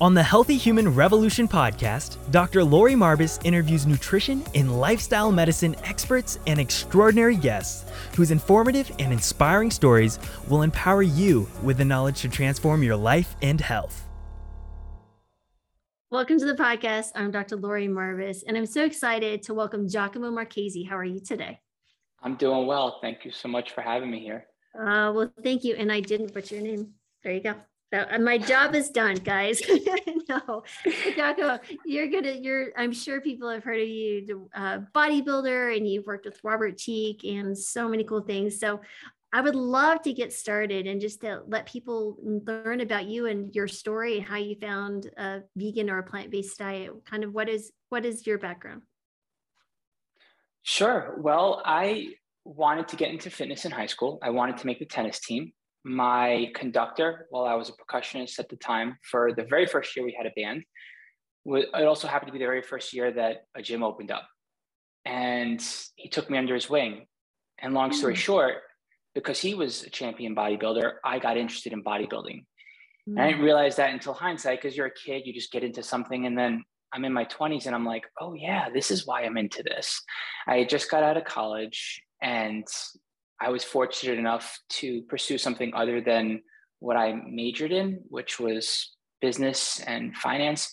On the Healthy Human Revolution podcast, Dr. Lori Marbas interviews nutrition and lifestyle medicine experts and extraordinary guests whose informative and inspiring stories will empower you with the knowledge to transform your life and health. Welcome to the podcast. I'm Dr. Lori Marbas, and I'm so excited to welcome Giacomo Marchese. How are you today? I'm doing well. Thank you so much for having me here. Uh, well, thank you. And I didn't put your name. There you go. So uh, my job is done, guys. no, Jaco, you're gonna. You're. I'm sure people have heard of you, the uh, bodybuilder, and you've worked with Robert Cheeke and so many cool things. So I would love to get started and just to let people learn about you and your story and how you found a vegan or a plant-based diet. Kind of what is what is your background? Sure. Well, I wanted to get into fitness in high school. I wanted to make the tennis team my conductor while I was a percussionist at the time for the very first year we had a band. It also happened to be the very first year that a gym opened up. And he took me under his wing. And long story mm. short, because he was a champion bodybuilder, I got interested in bodybuilding. Mm. I didn't realize that until hindsight, because you're a kid, you just get into something. And then I'm in my 20s and I'm like, oh, yeah, this is why I'm into this. I just got out of college and I was fortunate enough to pursue something other than what I majored in, which was business and finance.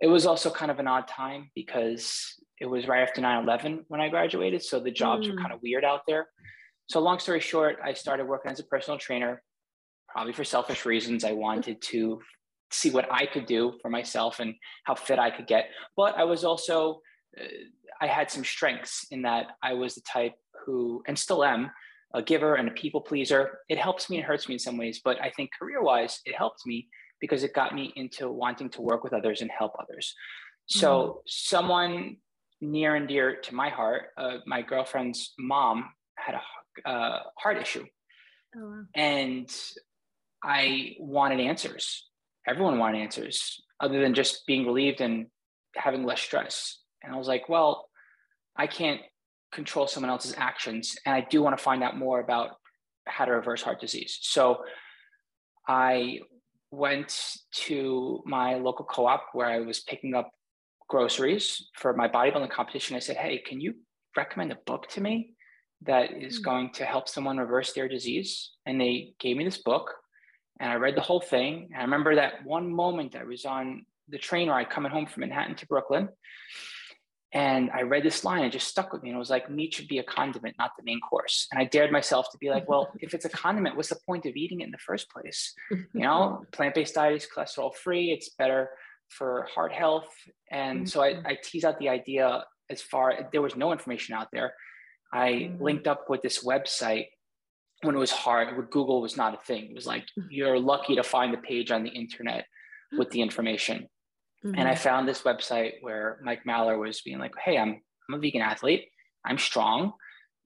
It was also kind of an odd time because it was right after 9 11 when I graduated. So the jobs mm. were kind of weird out there. So, long story short, I started working as a personal trainer, probably for selfish reasons. I wanted to see what I could do for myself and how fit I could get. But I was also, uh, I had some strengths in that I was the type who, and still am, a giver and a people pleaser. It helps me and hurts me in some ways, but I think career wise, it helped me because it got me into wanting to work with others and help others. So, mm-hmm. someone near and dear to my heart, uh, my girlfriend's mom had a uh, heart issue. Oh, wow. And I wanted answers. Everyone wanted answers other than just being relieved and having less stress. And I was like, well, I can't control someone else's actions. And I do want to find out more about how to reverse heart disease. So I went to my local co op where I was picking up groceries for my bodybuilding competition. I said, Hey, can you recommend a book to me that is hmm. going to help someone reverse their disease? And they gave me this book and I read the whole thing. And I remember that one moment I was on the train ride coming home from Manhattan to Brooklyn. And I read this line, it just stuck with me. And it was like, meat should be a condiment, not the main course. And I dared myself to be like, well, if it's a condiment, what's the point of eating it in the first place? You know, plant based diet is cholesterol free, it's better for heart health. And so I, mm-hmm. I tease out the idea as far, there was no information out there. I mm-hmm. linked up with this website when it was hard, when Google was not a thing. It was like, you're lucky to find a page on the internet with the information. Mm-hmm. And I mm-hmm. found this website where Mike Mahler was being like, hey, I'm, I'm a vegan athlete. I'm strong.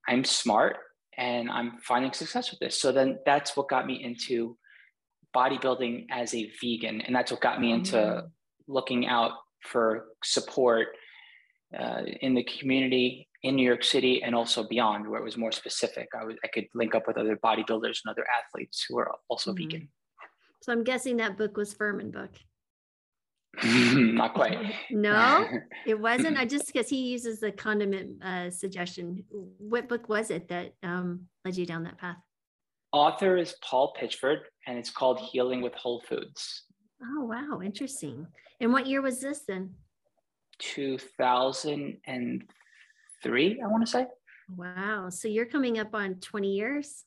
I'm smart. And I'm finding success with this. So then that's what got me into bodybuilding as a vegan. And that's what got me into mm-hmm. looking out for support uh, in the community in New York City and also beyond, where it was more specific. I was I could link up with other bodybuilders and other athletes who are also mm-hmm. vegan. So I'm guessing that book was Fuhrman book. Not quite. no, it wasn't. I just because he uses the condiment uh, suggestion. What book was it that um, led you down that path? Author is Paul Pitchford, and it's called Healing with Whole Foods. Oh wow, interesting. And what year was this then? 2003, I want to say. Wow. So you're coming up on 20 years?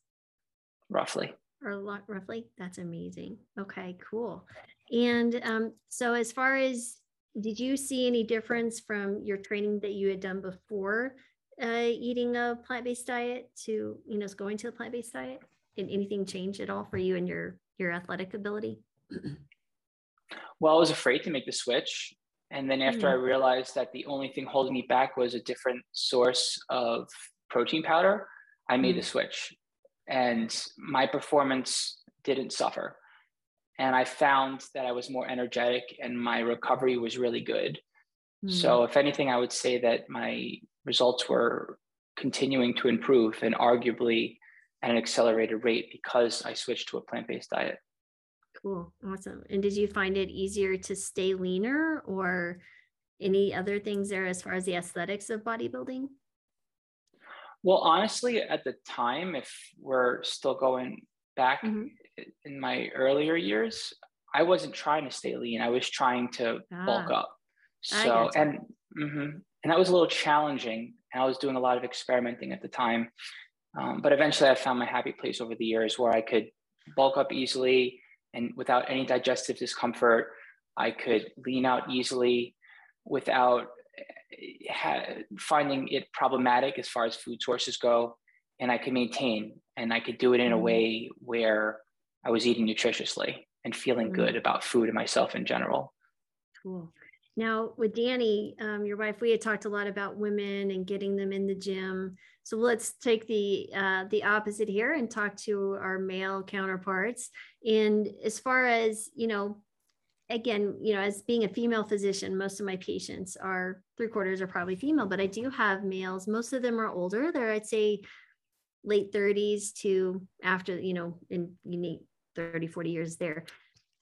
Roughly. Or roughly? That's amazing. Okay, cool. And um, so, as far as did you see any difference from your training that you had done before uh, eating a plant-based diet to you know going to a plant-based diet? Did anything change at all for you and your your athletic ability? well, I was afraid to make the switch, and then after mm. I realized that the only thing holding me back was a different source of protein powder, I made mm. the switch, and my performance didn't suffer and I found that I was more energetic and my recovery was really good. Mm. So, if anything, I would say that my results were continuing to improve and arguably at an accelerated rate because I switched to a plant based diet. Cool. Awesome. And did you find it easier to stay leaner or any other things there as far as the aesthetics of bodybuilding? Well, honestly, at the time, if we're still going back Mhm. In my earlier years, I wasn't trying to stay lean. I was trying to bulk Ah, up. So, and mhm. and that was a little challenging. And I was doing a lot of experimenting at the time. Um, but eventually, I found my happy place over the years where I could bulk up easily and without any digestive discomfort. I could lean out easily without eh, ha- finding it problematic as far as food sources go. And I could maintain and I could do it in a Mhm. way where I was eating nutritiously and feeling Mm. good about food and myself in general. Cool. Now with Dani, um, your wife, we had talked a lot about women and getting them in the gym. So let's take the uh, the opposite here and talk to our male counterparts. And as far as you know, again, you know, as being a female physician, most of my patients are three quarters are probably female, but I do have males. Most of them are older. They're I'd say late 30s to after you know in need 30 40 years there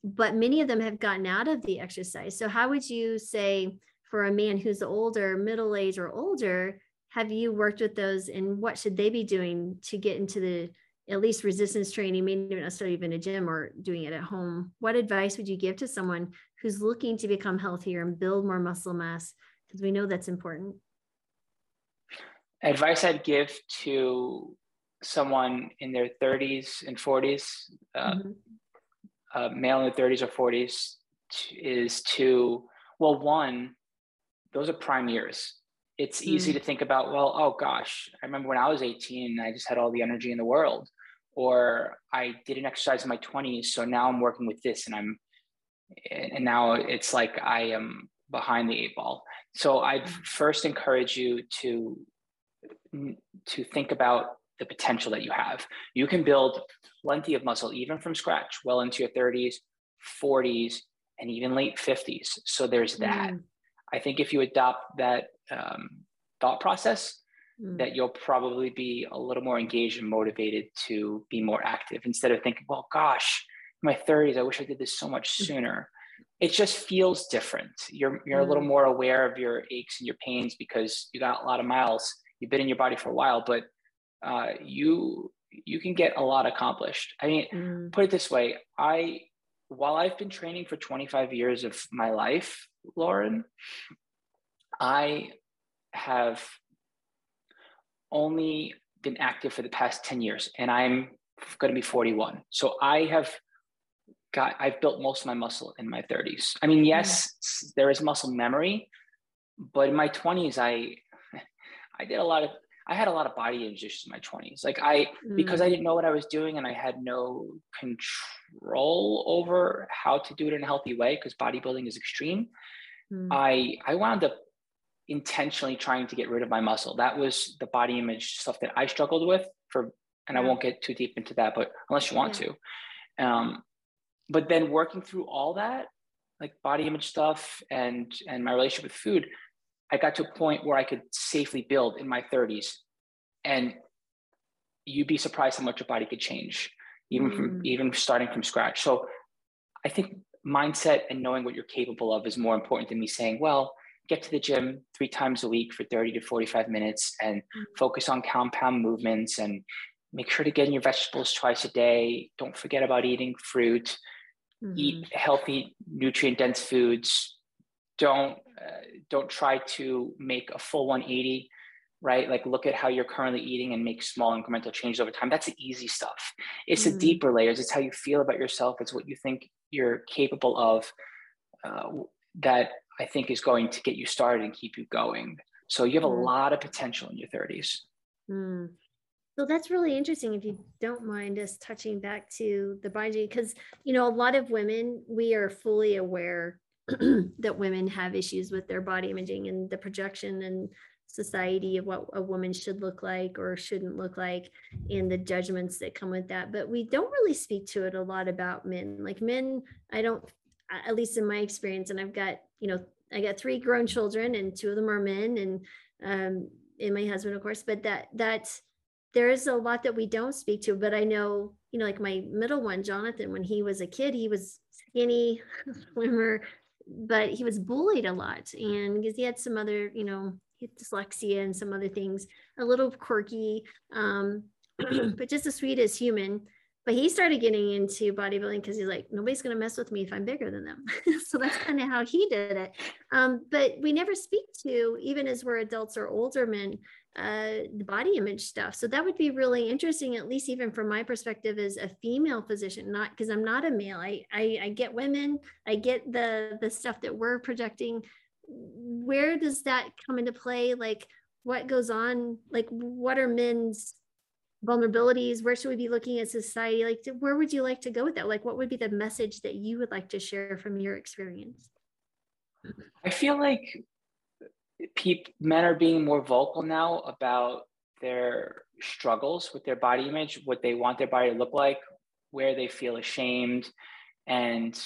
but many of them have gotten out of the exercise. So, how would you say for a man who's older, middle age, or older, have you worked with those and what should they be doing to get into the at least resistance training, maybe not necessarily even a gym or doing it at home? What advice would you give to someone who's looking to become healthier and build more muscle mass? Because we know that's important. Advice I'd give to someone in their 30s and 40s, uh, Mhm. uh, male in their 30s or 40s, t- is to, well, one, those are prime years. It's easy to think about, well, oh gosh, I remember when I was 18, and I just had all the energy in the world. Or I didn't exercise in my 20s, so now I'm working with this and I'm, and now it's like I am behind the eight ball. So I'd first encourage you to to think about the potential that you have. You can build plenty of muscle even from scratch, well into your 30s, 40s, and even late 50s. So there's that. Mm, I think if you adopt that um, thought process, mm, that you'll probably be a little more engaged and motivated to be more active instead of thinking, well, gosh, in my 30s, I wish I did this so much sooner. It just feels different. You're you're a little Mm. more aware of your aches and your pains because you got a lot of miles. You've been in your body for a while, but uh, you you can get a lot accomplished. I mean, mm, put it this way: I while I've been training for 25 years of my life, Lauren, I have only been active for the past 10 years and I'm going to be 41. So I have got, I've built most of my muscle in my 30s. I mean, yes, s- there is muscle memory, but in my 20s, I, I did a lot of, I had a lot of body image issues in my 20s. Like I, because mm, I didn't know what I was doing and I had no control over how to do it in a healthy way because bodybuilding is extreme. mm, I I wound up intentionally trying to get rid of my muscle. That was the body image stuff that I struggled with for, and I won't get too deep into that, but unless you want to. Um, but then working through all that, like body image stuff and and my relationship with food, I got to a point where I could safely build in my 30s. And you'd be surprised how much your body could change, even from Mm. even starting from scratch. So I think mindset and knowing what you're capable of is more important than me saying, well, get to the gym three times a week for 30 to 45 minutes and Mm. focus on compound movements and make sure to get in your vegetables twice a day. Don't forget about eating fruit, mhm. eat healthy, nutrient dense foods. Don't uh, don't try to make a full 180 right? Like look at how you're currently eating and make small incremental changes over time. That's the easy stuff. It's the Mhm. deeper layers. It's how you feel about yourself. It's what you think you're capable of uh, that I think is going to get you started and keep you going. So you have a Mm. lot of potential in your 30s. Mm. So that's really interesting. If you don't mind us touching back to the body, because you know, a lot of women, we are fully aware that women have issues with their body imaging and the projection and society of what a woman should look like or shouldn't look like and the judgments that come with that. But we don't really speak to it a lot about men. Like men, I don't, at least in my experience, and I've got, you know, I got three grown children and two of them are men and um and my husband, of course, but that that's there's a lot that we don't speak to, but I know, you know, like my middle one, Jonathan, when he was a kid, he was skinny swimmer, but he was bullied a lot. And because he had some other, you know, dyslexia and some other things, a little quirky, um, but just as sweet as human. But he started getting into bodybuilding because he's like, nobody's going to mess with me if I'm bigger than them. so that's kind of how he did it. Um, but we never speak to, even as we're adults or older men, uh, the body image stuff. So that would be really interesting, at least even from my perspective as a female physician, not because I'm not a male. I, I, I get women, I get the the stuff that we're projecting. Where does that come into play? Like what goes on? Like what are men's vulnerabilities? Where should we be looking at society? Like where would you like to go with that? Like what would be the message that you would like to share from your experience? I feel like people, men are being more vocal now about their struggles with their body image, what they want their body to look like, where they feel ashamed, and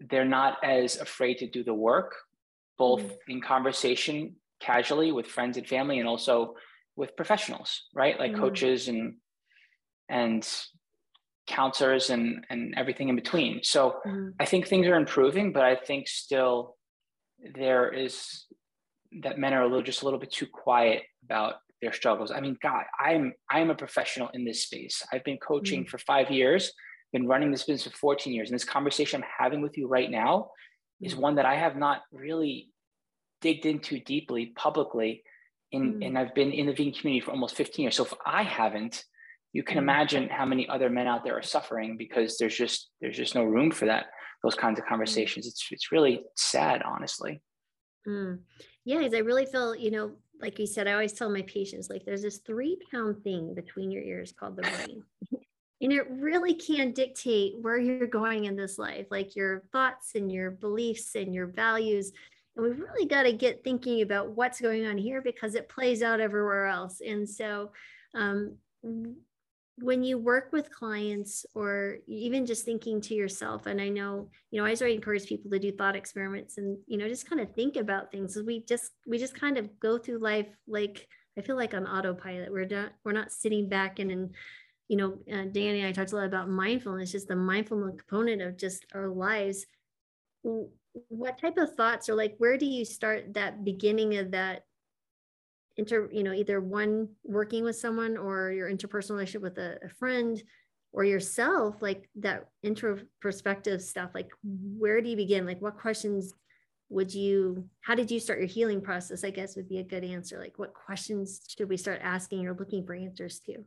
they're not as afraid to do the work, both mm. in conversation casually with friends and family, and also with professionals, right? Like mm. coaches and and counselors and and everything in between. So mm. I think things are improving, but I think still there is that men are a little just a little bit too quiet about their struggles. I mean, God, I'm I'm a professional in this space. I've been coaching mm-hmm. for five years, been running this business for 14 years, and this conversation I'm having with you right now mm-hmm. is one that I have not really digged into deeply publicly. In, mm-hmm. and I've been in the vegan community for almost 15 years. So if I haven't, you can mm. imagine how many other men out there are suffering because there's just there's just no room for that those kinds of mm. conversations. It's it's really sad, honestly. Mm. Yeah, because I really feel, you know, like you said, I always tell my patients, like there's this three pound thing between your ears called the brain. and it really can dictate where you're going in this life, like your thoughts and your beliefs and your values. And we've really got to get thinking about what's going on here because it plays out everywhere else. And so um, when you work with clients or even just thinking to yourself and i know you know i always encourage people to do thought experiments and you know just kind of think about things. We just we just kind of go through life like i feel like on autopilot. We're not we're not sitting back and and you know uh, dani and i talked a lot about mindfulness just the mindfulness component of just our lives. What type of thoughts or like where do you start that beginning of that inter you know either one working with someone or your interpersonal relationship with a, a friend or yourself like that introspective stuff like where do you begin? Like what questions would you how did you start your healing process i guess would be a good answer. Like what questions should we start asking or looking for answers to?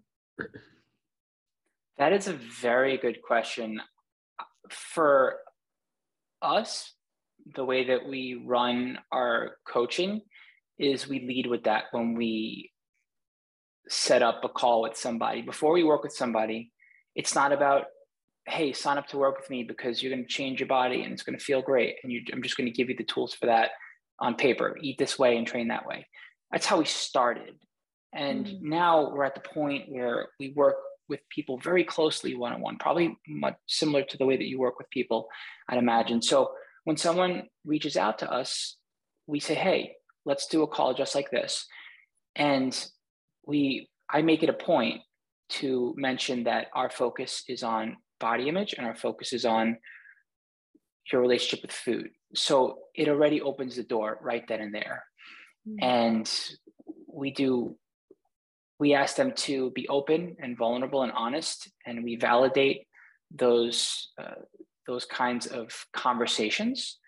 That is a very good question. For us the way that we run our coaching is we lead with that when we set up a call with somebody. Before we work with somebody, it's not about, hey, sign up to work with me because you're going to change your body and it's going to feel great. And you, I'm just going to give you the tools for that on paper. Eat this way and train that way. That's how we started. And mm-hmm. now we're at the point where we work with people very closely one on one, probably much similar to the way that you work with people, I'd imagine. So when someone reaches out to us, we say, hey, let's do a call just like this. And we, I make it a point to mention that our focus is on body image and our focus is on your relationship with food. So it already opens the door right then and there. Mm-hmm. And we do, we ask them to be open and vulnerable and honest, and we validate those uh, those kinds of conversations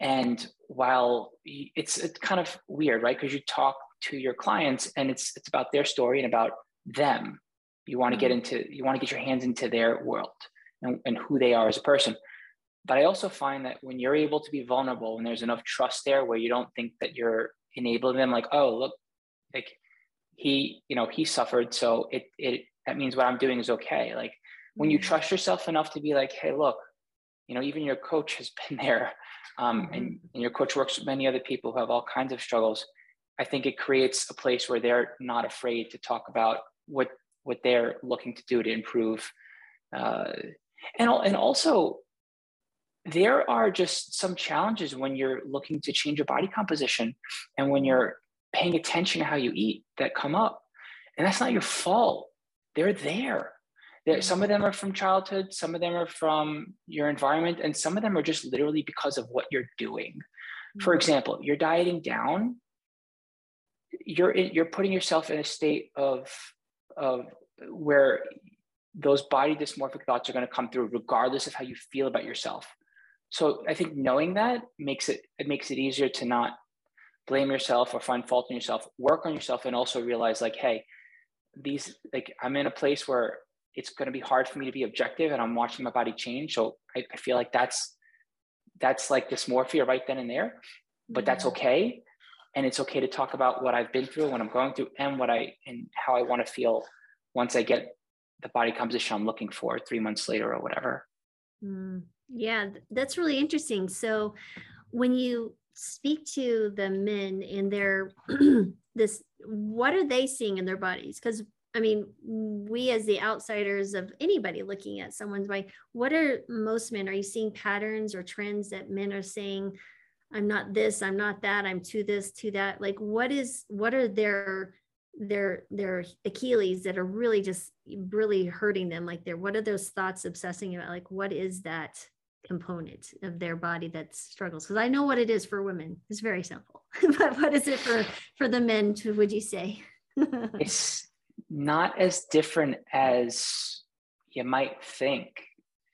and while it's, it's kind of weird, right? Because you talk to your clients and it's it's about their story and about them. You want to get mm-hmm. into you want to get your hands into their world and, and who they are as a person. But I also find that when you're able to be vulnerable, when there's enough trust there where you don't think that you're enabling them, like, oh, look, like he, you know, he suffered. So it it that means what I'm doing is okay. Like when you mm-hmm. trust yourself enough to be like, hey, look, you know, even your coach has been there um, mm-hmm. and, and your coach works with many other people who have all kinds of struggles, I think it creates a place where they're not afraid to talk about what what they're looking to do to improve. Uh, and, and also, there are just some challenges when you're looking to change your body composition and when you're paying attention to how you eat that come up. And that's not your fault. They're there. There, some of them are from childhood, some of them are from your environment, and some of them are just literally because of what you're doing. For Mm. example, you're dieting down, you're in, you're putting yourself in a state of of where those body dysmorphic thoughts are going to come through regardless of how you feel about yourself. So I think knowing that makes it it makes it easier to not blame yourself or find fault in yourself, work on yourself and also realize like, hey, these like I'm in a place where it's going to be hard for me to be objective and I'm watching my body change. So I, I feel like that's that's like dysmorphia right then and there, but that's okay. And it's okay to talk about what I've been through, what I'm going through, and what I and how I want to feel once I get the body composition I'm looking for three months later or whatever. Mm, yeah, that's really interesting. So when you speak to the men and their this, what are they seeing in their bodies? Because I mean, we as the outsiders of anybody looking at someone's body, what are most men? Are you seeing patterns or trends that men are saying, I'm not this, I'm not that, I'm to this, to that? Like what is what are their their their Achilles that are really just really hurting them? Like they're what are those thoughts obsessing about? Like what is that component of their body that struggles? Because i know what it is for women. It's very simple. But what is it for for the men to would you say? It's not as different as you might think.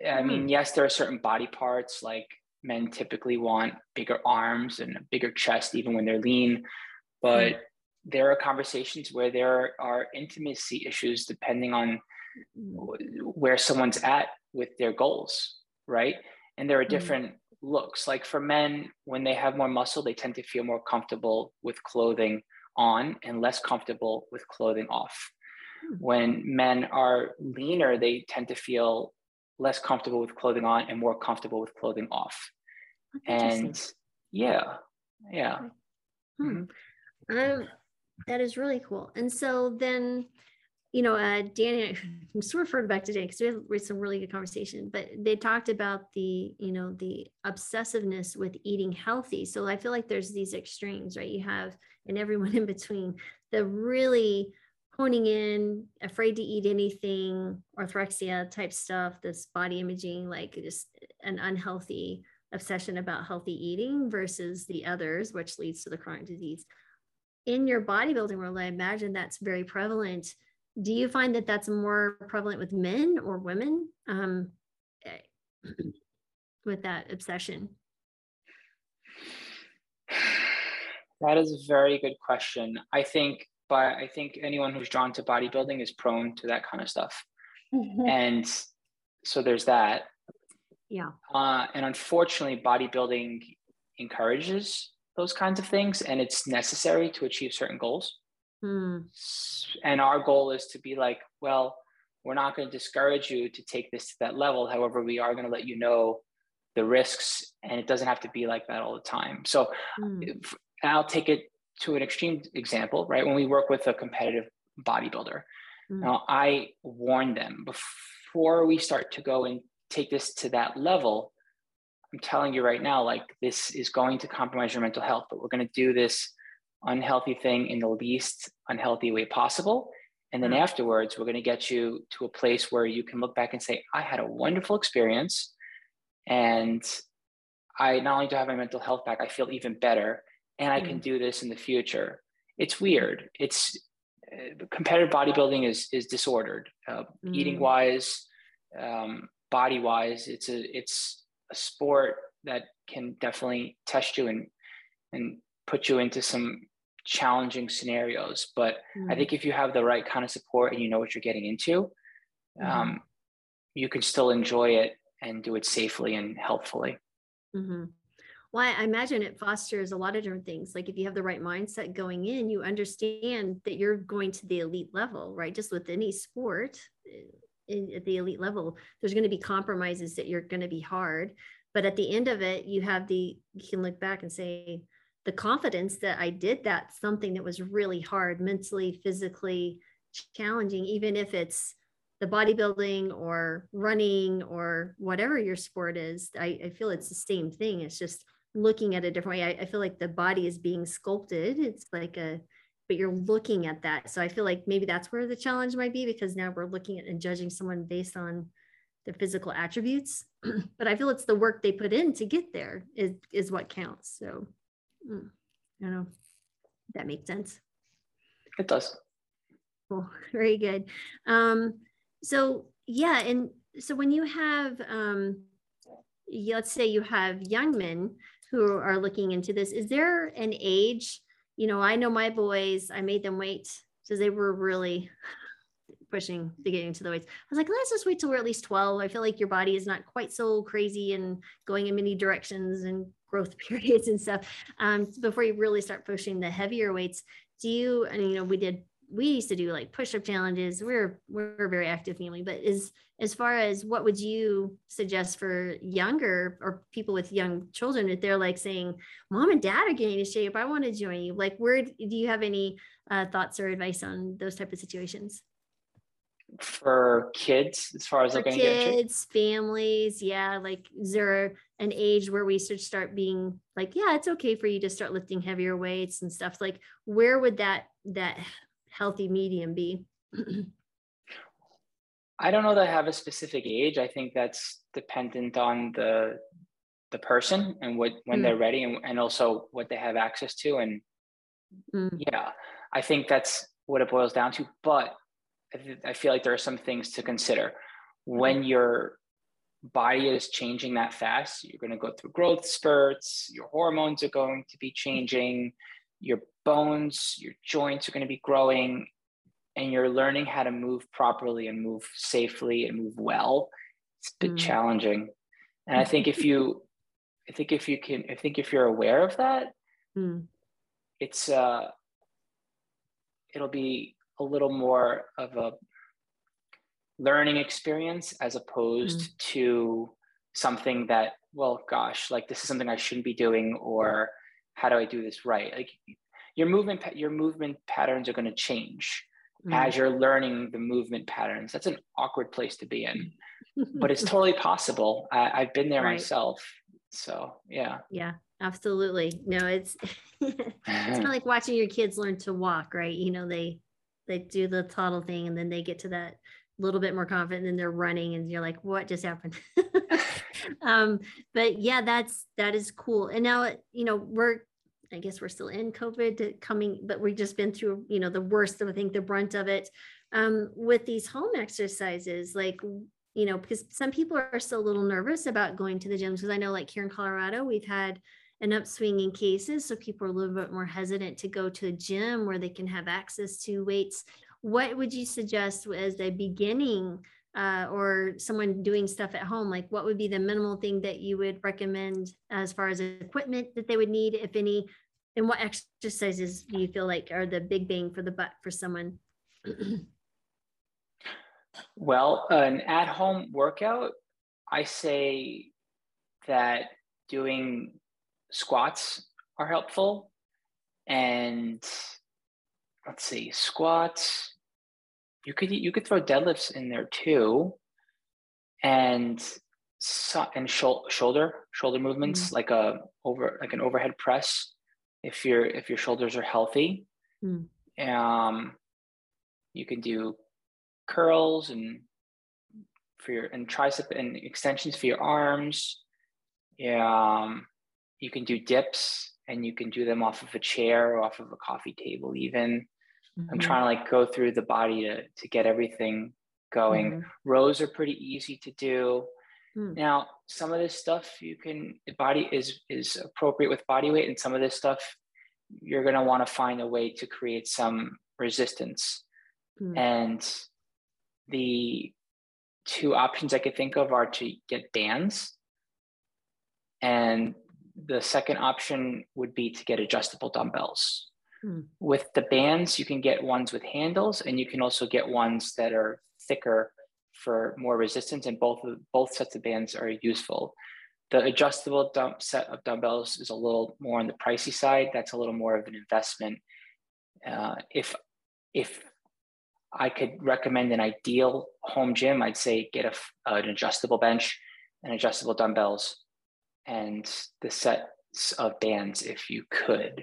I mean, yes, there are certain body parts like men typically want bigger arms and a bigger chest, even when they're lean. But there are conversations where there are intimacy issues depending on where someone's at with their goals, right? And there are Mm. different looks. Like for men, when they have more muscle, they tend to feel more comfortable with clothing on and less comfortable with clothing off. When men are leaner, they tend to feel less comfortable with clothing on and more comfortable with clothing off. And yeah, yeah. Hmm. Um, that is really cool. And so then, you know, uh, Dani, I'm sort of referred back to Dani because we had some really good conversation, but they talked about the, you know, the obsessiveness with eating healthy. So I feel like there's these extremes, right? You have, and everyone in between, the really honing in, afraid to eat anything, orthorexia type stuff, this body imaging, like just an unhealthy obsession about healthy eating versus the others, which leads to the chronic disease. In your bodybuilding world, I imagine that's very prevalent. Do you find that that's more prevalent with men or women um, eh, with that obsession? That is a very good question. I think, but I think anyone who's drawn to bodybuilding is prone to that kind of stuff. Mm-hmm. And so there's that. yeah. Uh, and unfortunately, bodybuilding encourages those kinds of things and it's necessary to achieve certain goals. S- And our goal is to be like, well, we're not going to discourage you to take this to that level. However, we are going to let you know the risks and it doesn't have to be like that all the time. So hmm. and I'll take it to an extreme example, right? When we work with a competitive bodybuilder, Mm. now I warn them before we start to go and take this to that level. I'm telling you right now, like this is going to compromise your mental health, but we're going to do this unhealthy thing in the least unhealthy way possible. And then Mm. afterwards, we're going to get you to a place where you can look back and say, I had a wonderful experience. And I not only do I have my mental health back, I feel even better. And I can do this in the future. It's weird. It's uh, competitive bodybuilding is is disordered, uh, eating Mm. wise, um, body wise. It's a it's a sport that can definitely test you and and put you into some challenging scenarios. But I Hmm. think if you have the right kind of support and you know what you're getting into, um, you can still enjoy it and do it safely and healthfully. hmm I I imagine it fosters a lot of different things. Like if you have the right mindset going in, you understand that you're going to the elite level, right? Just with any sport eh, in, at the elite level, there's going to be compromises that you're going to be hard. But at the end of it, you have the, you can look back and say, the confidence that I did that something that was really hard mentally, physically challenging, even if it's the bodybuilding or running or whatever your sport is, I, I feel it's the same thing. It's just looking at a different way. I, I feel like the body is being sculpted. It's like a but you're looking at that. So I feel like maybe that's where the challenge might be because now we're looking at and judging someone based on their physical attributes. but I feel it's the work they put in to get there is, is what counts. So mm, I don't know. That makes sense. It does. Cool. Very good. Um, so yeah, and so when you have um, let's say you have young men who are looking into this, is there an age? You know, I know my boys, I made them wait because they were really pushing to get into the weights. I was like, let's just wait till we're at least 12. I feel like your body is not quite so crazy and going in many directions and growth periods and stuff um, before you really start pushing the heavier weights. Do you, and you know, we did we used to do like push-up challenges. We're we're a very active family, but is as far as what would you suggest for younger or people with young children if they're like saying, "Mom and Dad are getting into shape. I want to join you." Like, where do you have any uh, thoughts or advice on those type of situations? For kids, as far as for kids, families, yeah. Like, is there an age where we should start being like, yeah, it's okay for you to start lifting heavier weights and stuff? Like, where would that that healthy medium be? I don't know that I have a specific age. I think that's dependent on the the person and what when mm. they're ready and, and also what they have access to. And mm. yeah, I think that's what it boils down to. But I, th- I feel like there are some things to consider when mm-hmm. your body is changing that fast. You're going to go through growth spurts. Your hormones are going to be changing your bones, your joints are going to be growing, and you're learning how to move properly and move safely and move well. It's a bit mm. challenging. And I think if you, I think if you can, I think if you're aware of that, mm. it's, uh, it'll be a little more of a learning experience as opposed mm. to something that, well, gosh, like this is something I shouldn't be doing or how do I do this right? Like your movement, your movement patterns are going to change mm. as you're learning the movement patterns. That's an awkward place to be in, but it's totally possible. I, have been there right. myself. So yeah. Yeah, absolutely. No, it's it's kind of like watching your kids learn to walk, right? You know, they they do the toddle thing and then they get to that little bit more confident and they're running and you're like what just happened um but yeah that's that is cool. And now you know we're i guess we're still in covid coming but we've just been through you know the worst of i think the brunt of it. Um with these home exercises like you know because some people are still a little nervous about going to the gyms because i know like here in colorado we've had an upswing in cases so people are a little bit more hesitant to go to a gym where they can have access to weights. What would you suggest as a beginning uh, or someone doing stuff at home, like what would be the minimal thing that you would recommend as far as equipment that they would need, if any? And what exercises do you feel like are the big bang for the buck for someone? well, an at home workout, I say that doing squats are helpful. And let's see, squats, you could you could throw deadlifts in there too, and so, and sh- shoulder shoulder movements mm. like a over like an overhead press if your if your shoulders are healthy. Mm. Um, you can do curls and for your and tricep and extensions for your arms. Yeah, um, you can do dips and you can do them off of a chair or off of a coffee table even. Mm-hmm. I'm trying to like go through the body to, to get everything going. Mm-hmm. Rows are pretty easy to do. Mm. Now, some of this stuff you can body is is appropriate with body weight, and some of this stuff you're gonna want to find a way to create some resistance. Mm. And the two options I could think of are to get bands, and the second option would be to get adjustable dumbbells. Hmm. With the bands, you can get ones with handles, and you can also get ones that are thicker for more resistance. And both of, both sets of bands are useful. The adjustable dump set of dumbbells is a little more on the pricey side. That's a little more of an investment. Uh, if if I could recommend an ideal home gym, I'd say get a, an adjustable bench and adjustable dumbbells and the sets of bands if you could.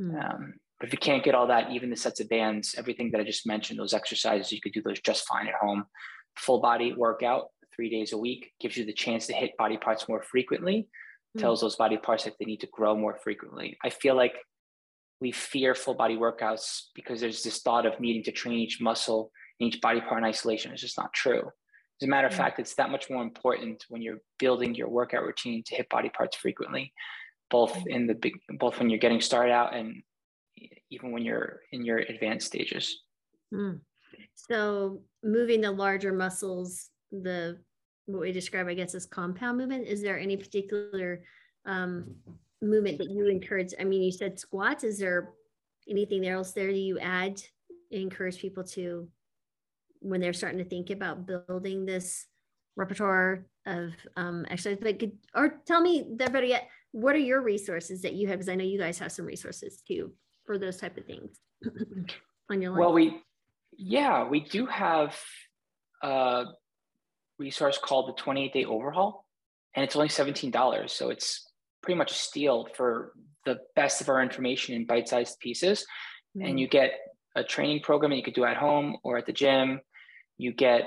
Mm. Um, But if you can't get all that, even the sets of bands, everything that I just mentioned, those exercises, you could do those just fine at home. Full body workout, three days a week, gives you the chance to hit body parts more frequently, mm. tells those body parts that they need to grow more frequently. I feel like we fear full body workouts because there's this thought of needing to train each muscle and each body part in isolation. It's just not true. As a matter of fact, it's that much more important when you're building your workout routine to hit body parts frequently, both in the big, both when you're getting started out and even when you're in your advanced stages. Mm. So moving the larger muscles, the what we describe, I guess, as compound movement. Is there any particular um, movement that you encourage? I mean, you said squats. Is there anything else there you add encourage people to when they're starting to think about building this repertoire of um, exercise? But could, or tell me better yet, what are your resources that you have? Because I know you guys have some resources too for those type of things on your line. Well, we yeah, we do have a resource called the 28 day overhaul, and it's only $17. So it's pretty much a steal for the best of our information in bite sized pieces. Mm-hmm. And you get a training program that you could do at home or at the gym. You get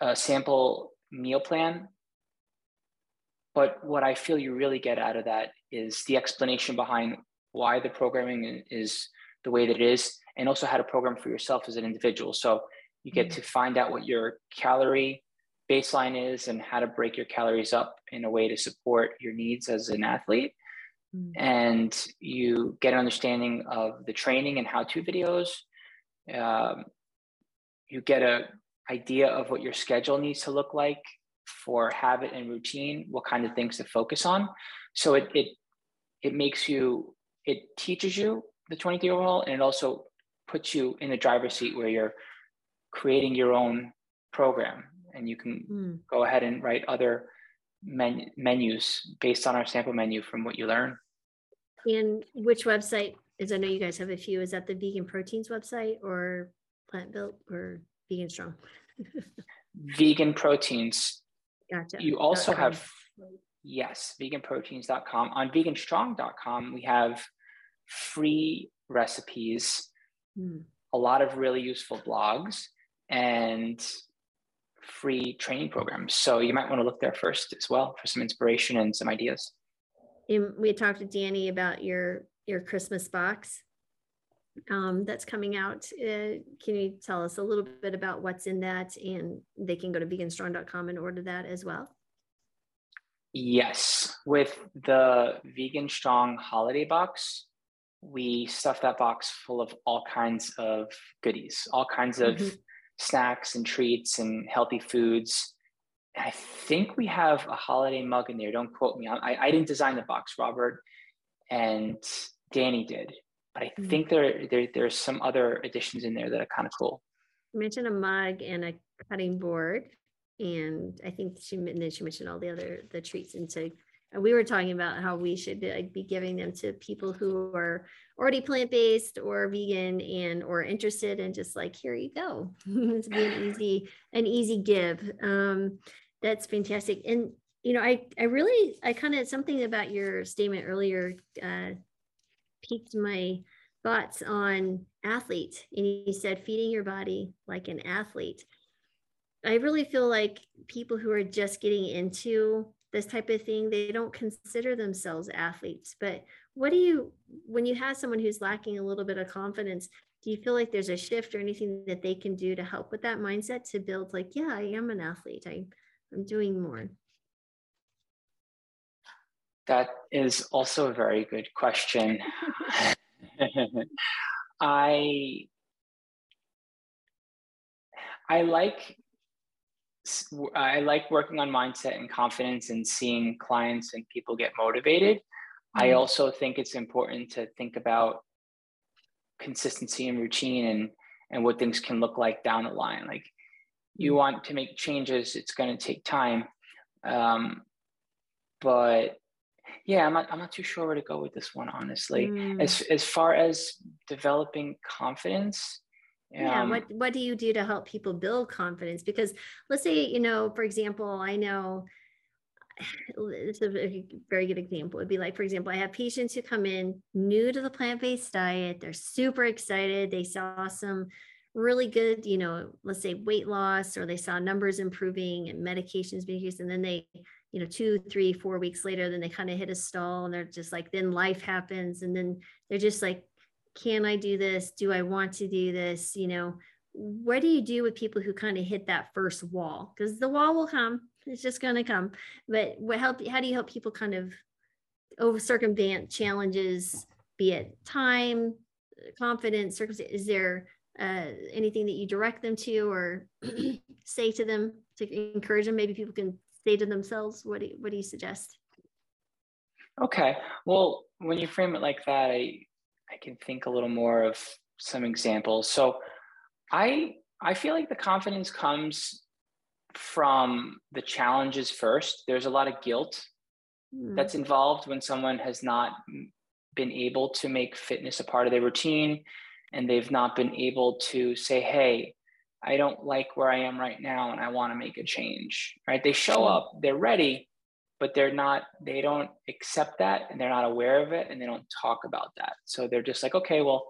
a sample meal plan. But what I feel you really get out of that is the explanation behind why the programming is the way that it is, and also how to program for yourself as an individual. So you get mm-hmm. to find out what your calorie baseline is and how to break your calories up in a way to support your needs as an athlete. Mm. And you get an understanding of the training and how to videos. Um, you get an idea of what your schedule needs to look like for habit and routine, what kind of things to focus on. So it, it, it makes you, it teaches you the 23 overall and it also puts you in the driver's seat where you're creating your own program and you can mm. go ahead and write other men- menus based on our sample menu from what you learn. And which website is? I know you guys have a few. Is that the Vegan Proteins website or Plant Built or Vegan Strong? vegan Proteins. Gotcha. You also have yes, veganproteins.com. On veganstrong.com, we have free recipes, mm. a lot of really useful blogs, and free training programs. So you might want to look there first as well for some inspiration and some ideas. And we talked to Dani about your your Christmas box um, that's coming out. Uh, can you tell us a little bit about what's in that? And they can go to veganstrong.com and order that as well. Yes, with the Vegan Strong holiday box, we stuff that box full of all kinds of goodies, all kinds of mm-hmm snacks and treats and healthy foods. I think we have a holiday mug in there. Don't quote me. I, I didn't design the box, Robert and Dani did. But I mm-hmm. think there, there there's some other additions in there that are kind of cool. You mentioned a mug and a cutting board. And I think she and then she mentioned all the other the treats. And so and we were talking about how we should be, like, be giving them to people who are already plant-based or vegan and or interested and just like here you go. It's an easy an easy give. Um, that's fantastic. And you know i i really i kind of something about your statement earlier uh, piqued my thoughts on athlete and you said feeding your body like an athlete. I really feel like people who are just getting into this type of thing they don't consider themselves athletes but what do you when you have someone who's lacking a little bit of confidence do you feel like there's a shift or anything that they can do to help with that mindset to build like yeah i am an athlete. I, i'm doing more that is also a very good question. I i like I like working on mindset and confidence and seeing clients and people get motivated. I mm-hmm. also think it's important to think about consistency and routine and and what things can look like down the line. Like you mm-hmm. want to make changes, it's going to take time. Um, but yeah, I'm not, I'm not too sure where to go with this one, honestly. Mm. As as far as developing confidence, yeah um, what what do you do to help people build confidence because let's say you know for example i know it's a very good example. It'd be like, for example, I have patients who come in new to the plant-based diet. They're super excited. They saw some really good, you know, let's say weight loss, or they saw numbers improving and medications being used, and then they, you know, two, three, four weeks later, then they kind of hit a stall, and they're just like, then life happens, and then they're just like, can I do this? Do I want to do this? You know, what do you do with people who kind of hit that first wall? Because the wall will come it's just going to come. But what help? How do you help people kind of over circumvent challenges, be it time, confidence, circumstance? Is there uh, anything that you direct them to or say to them to encourage them? Maybe people can say to themselves. What do you, what do you suggest? Okay. Well, when you frame it like that, I I can think a little more of some examples. So I I feel like the confidence comes from the challenges first. There's a lot of guilt mm. that's involved when someone has not been able to make fitness a part of their routine and they've not been able to say, hey, I don't like where I am right now and I want to make a change, right? They show up, they're ready, but they're not, they don't accept that and they're not aware of it and they don't talk about that. So they're just like, okay, well,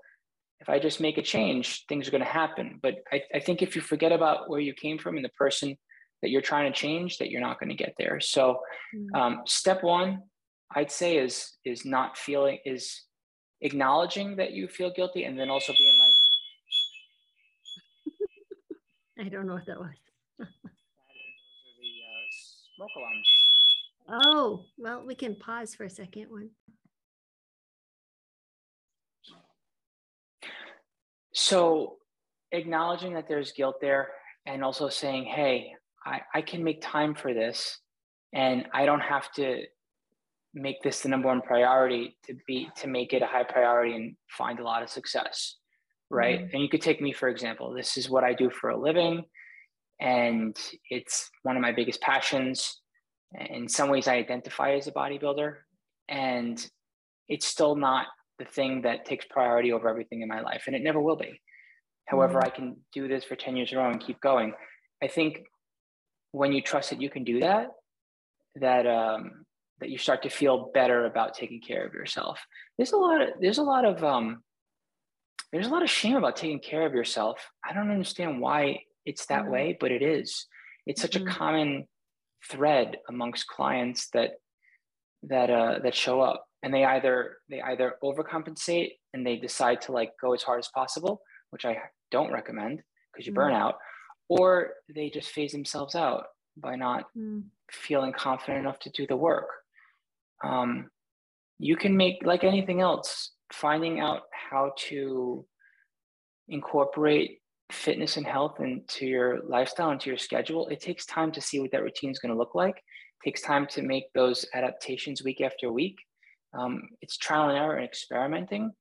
if I just make a change, things are going to happen. But I, I think if you forget about where you came from and the person that you're trying to change that you're not going to get there so mm. um, step one i'd say is is not feeling is acknowledging that you feel guilty and then also being like i don't know what that was those are the uh, smoke alarms oh well we can pause for a second one. So acknowledging that there's guilt there and also saying hey I, I can make time for this and I don't have to make this the number one priority to be to make it a high priority and find a lot of success right? Mm-hmm. and you could take me for example this is what i do for a living and it's one of my biggest passions in some ways i identify as a bodybuilder and it's still not the thing that takes priority over everything in my life and it never will be however mm-hmm. i can do this for 10 years in a row and keep going i think when you trust that you can do that, that um, that you start to feel better about taking care of yourself. There's a lot of there's a lot of um, there's a lot of shame about taking care of yourself. I don't understand why it's that mm-hmm. way, but it is. It's such mm-hmm. a common thread amongst clients that that uh, that show up, and they either they either overcompensate and they decide to like go as hard as possible, which I don't recommend because you mm-hmm. burn out, or they just phase themselves out by not mm. feeling confident enough to do the work. Um, you can make, like anything else, finding out how to incorporate fitness and health into your lifestyle, into your schedule. It takes time to see what that routine is going to look like. It takes time to make those adaptations week after week. Um, it's trial and error and experimenting.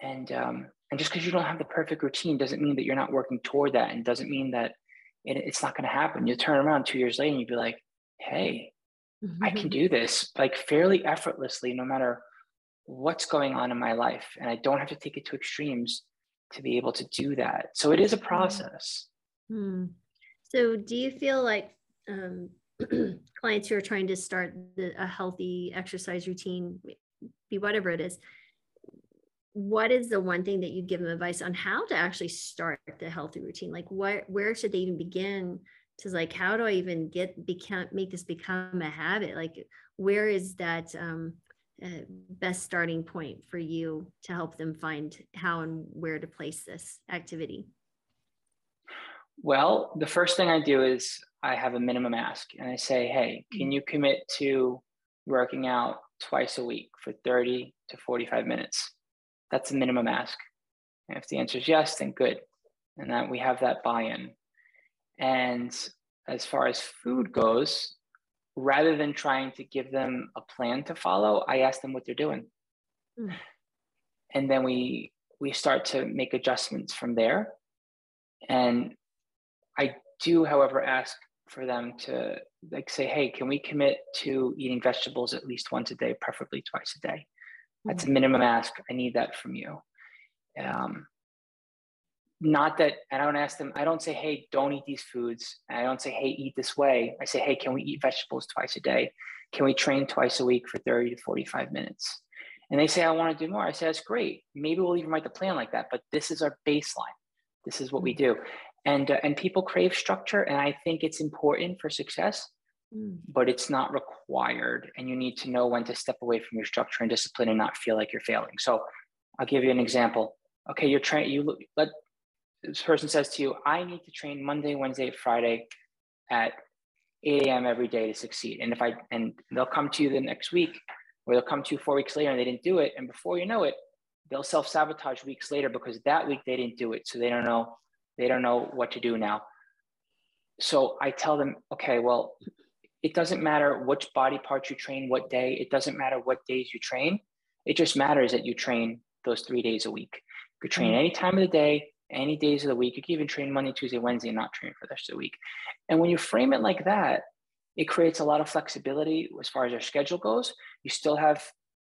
And um, and just because you don't have the perfect routine doesn't mean that you're not working toward that and doesn't mean that it, it's not going to happen. You turn around two years later and you'd be like, hey, mm-hmm. I can mm-hmm. do this like fairly effortlessly, no matter what's going on in my life. And I don't have to take it to extremes to be able to do that. So it is a mm-hmm. process. Hmm. So do you feel like um, clients who are trying to start the, a healthy exercise routine, be whatever it is, what is the one thing that you give them advice on how to actually start the healthy routine like what where should they even begin to like how do i even get become make this become a habit like where is that um, uh, best starting point for you to help them find how and where to place this activity well the first thing i do is i have a minimum ask and i say hey can mm. you commit to working out twice a week for 30 to 45 minutes that's the minimum ask. And if the answer is yes, then good. And that we have that buy in. And as far as food goes, rather than trying to give them a plan to follow, I ask them what they're doing. Mm. And then we we start to make adjustments from there. And I do, however, ask for them to like say, hey, can we commit to eating vegetables at least once a day, preferably twice a day? That's a minimum ask. I need that from you. Um, not that and I don't ask them, I don't say, hey, don't eat these foods. I don't say, hey, eat this way. I say, hey, can we eat vegetables twice a day? Can we train twice a week for 30 to 45 minutes? And they say, I want to do more. I say, that's great. Maybe we'll even write the plan like that, but this is our baseline. This is what we do. And, uh, and people crave structure. And I think it's important for success, mm. but it's not required. And you need to know when to step away from your structure and discipline and not feel like you're failing. So I'll give you an example. Okay, you're trained, you let this person says to you, I need to train Monday, Wednesday, Friday at 8 a.m. every day to succeed. And if I, and they'll come to you the next week or they'll come to you four weeks later and they didn't do it. And before you know it, they'll self sabotage weeks later because that week they didn't do it. So they don't know, they don't know what to do now. So I tell them, okay, well, it doesn't matter which body parts you train, what day, it doesn't matter what days you train. It just matters that you train those three days a week. You could train mm-hmm. any time of the day, any days of the week. You can even train Monday, Tuesday, Wednesday, and not train for the rest of the week. And when you frame it like that, it creates a lot of flexibility as far as our schedule goes. You still have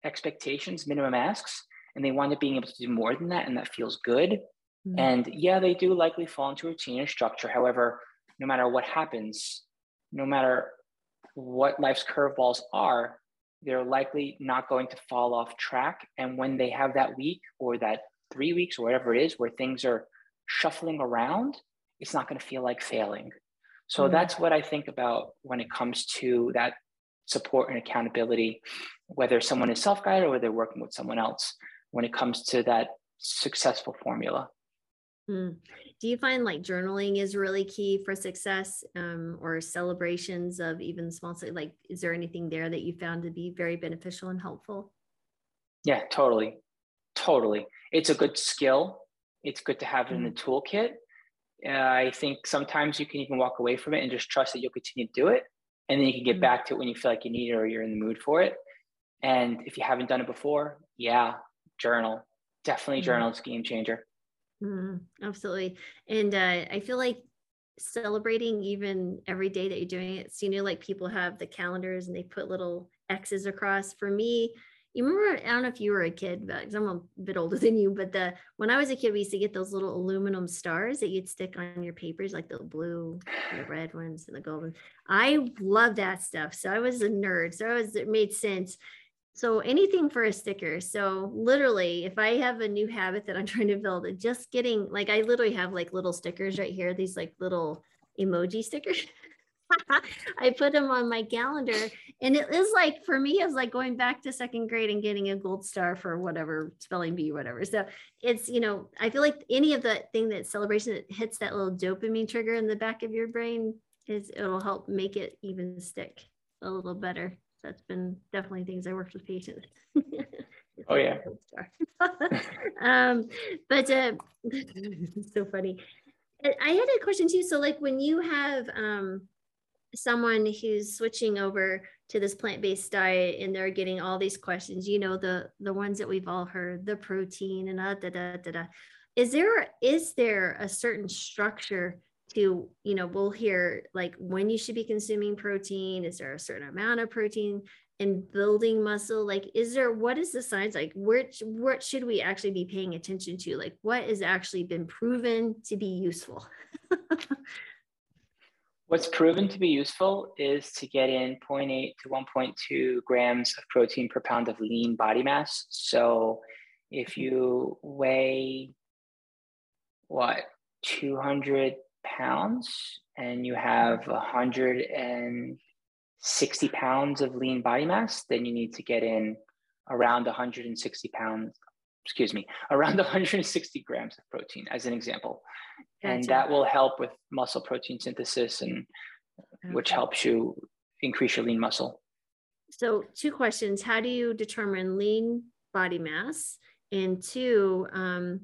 expectations, minimum asks, and they wind up being able to do more than that, and that feels good. Mm-hmm. And yeah, they do likely fall into routine and structure. However, no matter what happens, no matter what life's curveballs are, they're likely not going to fall off track. And when they have that week or that three weeks or whatever it is where things are shuffling around, it's not going to feel like failing. So mm-hmm. that's what I think about when it comes to that support and accountability, whether someone is self guided or whether they're working with someone else, when it comes to that successful formula. Mm. Do you find like journaling is really key for success um, or celebrations of even small, like, is there anything there that you found to be very beneficial and helpful? Yeah, totally. Totally. It's a good skill. It's good to have it in the mm. toolkit. Uh, I think sometimes you can even walk away from it and just trust that you'll continue to do it. And then you can get mm-hmm. back to it when you feel like you need it or you're in the mood for it. And if you haven't done it before, yeah, journal. Definitely mm-hmm. journal. It's a game changer. Mm, absolutely. And uh, I feel like celebrating even every day that you're doing it. So, you know, like people have the calendars and they put little X's across. For me, you remember i don't know if you were a kid but i'm a bit older than you but the when i was a kid we used to get those little aluminum stars that you'd stick on your papers like the blue the red ones and the golden i love that stuff so i was a nerd so i was it made sense. So anything for a sticker so literally if i have a new habit that i'm trying to build just getting like i literally have like little stickers right here these like little emoji stickers I put them on my calendar. And it is like, for me, it's like going back to second grade and getting a gold star for whatever spelling bee, whatever. So it's, you know, I feel like any of the thing that celebration that hits that little dopamine trigger in the back of your brain is it'll help make it even stick a little better. That's been definitely things I worked with patients. oh yeah. um, but uh, so funny. I had a question too. So like when you have um someone who's switching over to this plant-based diet and they're getting all these questions you know the the ones that we've all heard the protein and uh, da, da, da, da. is there is there a certain structure to you know we'll hear like when you should be consuming protein? Is there a certain amount of protein and building muscle? Like is there what is the science? Like which what should we actually be paying attention to? Like what has actually been proven to be useful What's proven to be useful is to get in 0.8 to 1.2 grams of protein per pound of lean body mass. So if mm-hmm. you weigh what 200 pounds and you have mm-hmm. 160 pounds of lean body mass, then you need to get in around 160 pounds, excuse me, around 160 grams of protein as an example. Gotcha. and that will help with muscle protein synthesis and okay. which helps you increase your lean muscle. So two questions. How do you determine lean body mass? And two um,